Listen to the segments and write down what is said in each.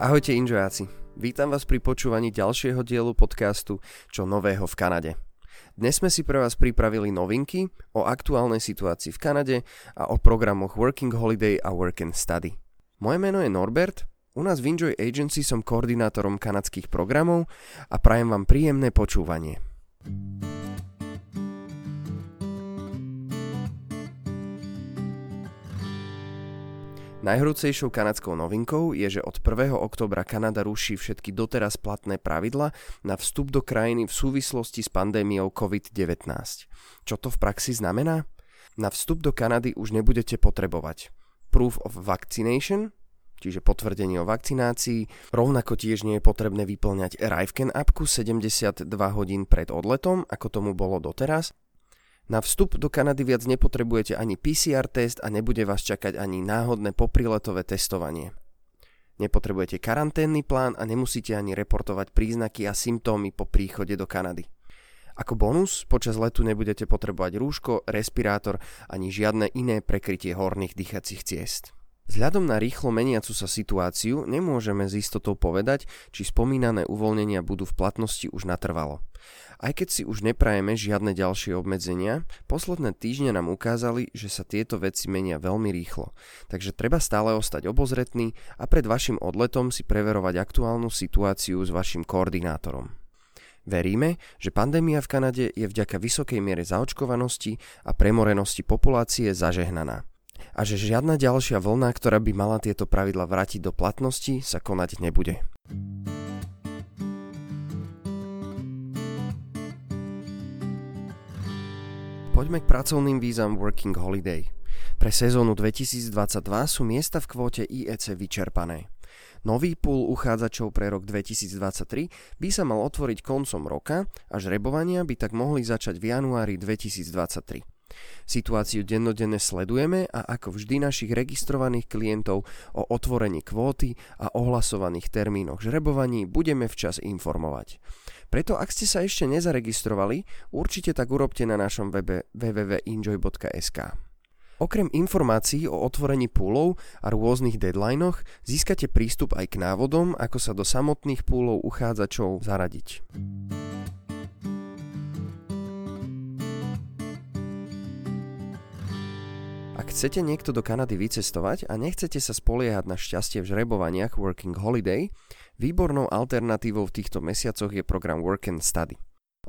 Ahojte inžojáci, vítam vás pri počúvaní ďalšieho dielu podcastu Čo nového v Kanade. Dnes sme si pre vás pripravili novinky o aktuálnej situácii v Kanade a o programoch Working Holiday a Work and Study. Moje meno je Norbert, u nás v Enjoy Agency som koordinátorom kanadských programov a prajem vám príjemné počúvanie. Najhrúcejšou kanadskou novinkou je, že od 1. oktobra Kanada ruší všetky doteraz platné pravidla na vstup do krajiny v súvislosti s pandémiou COVID-19. Čo to v praxi znamená? Na vstup do Kanady už nebudete potrebovať proof of vaccination, čiže potvrdenie o vakcinácii. Rovnako tiež nie je potrebné vyplňať ArriveCan appku 72 hodín pred odletom, ako tomu bolo doteraz. Na vstup do Kanady viac nepotrebujete ani PCR test a nebude vás čakať ani náhodné popriletové testovanie. Nepotrebujete karanténny plán a nemusíte ani reportovať príznaky a symptómy po príchode do Kanady. Ako bonus, počas letu nebudete potrebovať rúško, respirátor ani žiadne iné prekrytie horných dýchacích ciest. Vzhľadom na rýchlo meniacu sa situáciu nemôžeme s istotou povedať, či spomínané uvoľnenia budú v platnosti už natrvalo. Aj keď si už neprajeme žiadne ďalšie obmedzenia, posledné týždne nám ukázali, že sa tieto veci menia veľmi rýchlo, takže treba stále ostať obozretný a pred vašim odletom si preverovať aktuálnu situáciu s vašim koordinátorom. Veríme, že pandémia v Kanade je vďaka vysokej miere zaočkovanosti a premorenosti populácie zažehnaná a že žiadna ďalšia vlna, ktorá by mala tieto pravidla vrátiť do platnosti, sa konať nebude. Poďme k pracovným vízam Working Holiday. Pre sezónu 2022 sú miesta v kvóte IEC vyčerpané. Nový pool uchádzačov pre rok 2023 by sa mal otvoriť koncom roka a žrebovania by tak mohli začať v januári 2023. Situáciu dennodenne sledujeme a ako vždy našich registrovaných klientov o otvorení kvóty a ohlasovaných termínoch žrebovaní budeme včas informovať. Preto ak ste sa ešte nezaregistrovali, určite tak urobte na našom webe www.enjoy.sk. Okrem informácií o otvorení púlov a rôznych deadlinoch získate prístup aj k návodom, ako sa do samotných púlov uchádzačov zaradiť. Chcete niekto do Kanady vycestovať a nechcete sa spoliehať na šťastie v žrebovaniach Working Holiday, výbornou alternatívou v týchto mesiacoch je program Work and Study.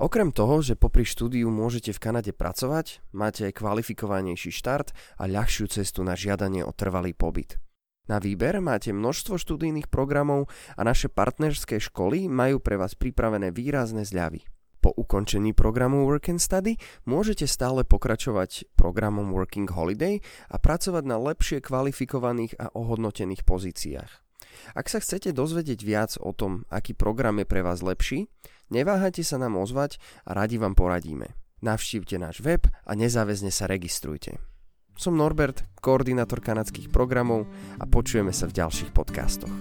Okrem toho, že popri štúdiu môžete v Kanade pracovať, máte aj kvalifikovanejší štart a ľahšiu cestu na žiadanie o trvalý pobyt. Na výber máte množstvo študijných programov a naše partnerské školy majú pre vás pripravené výrazné zľavy. Ukončení programu Work and Study môžete stále pokračovať programom Working Holiday a pracovať na lepšie kvalifikovaných a ohodnotených pozíciách. Ak sa chcete dozvedieť viac o tom, aký program je pre vás lepší, neváhajte sa nám ozvať a radi vám poradíme. Navštívte náš web a nezáväzne sa registrujte. Som Norbert, koordinátor kanadských programov a počujeme sa v ďalších podcastoch.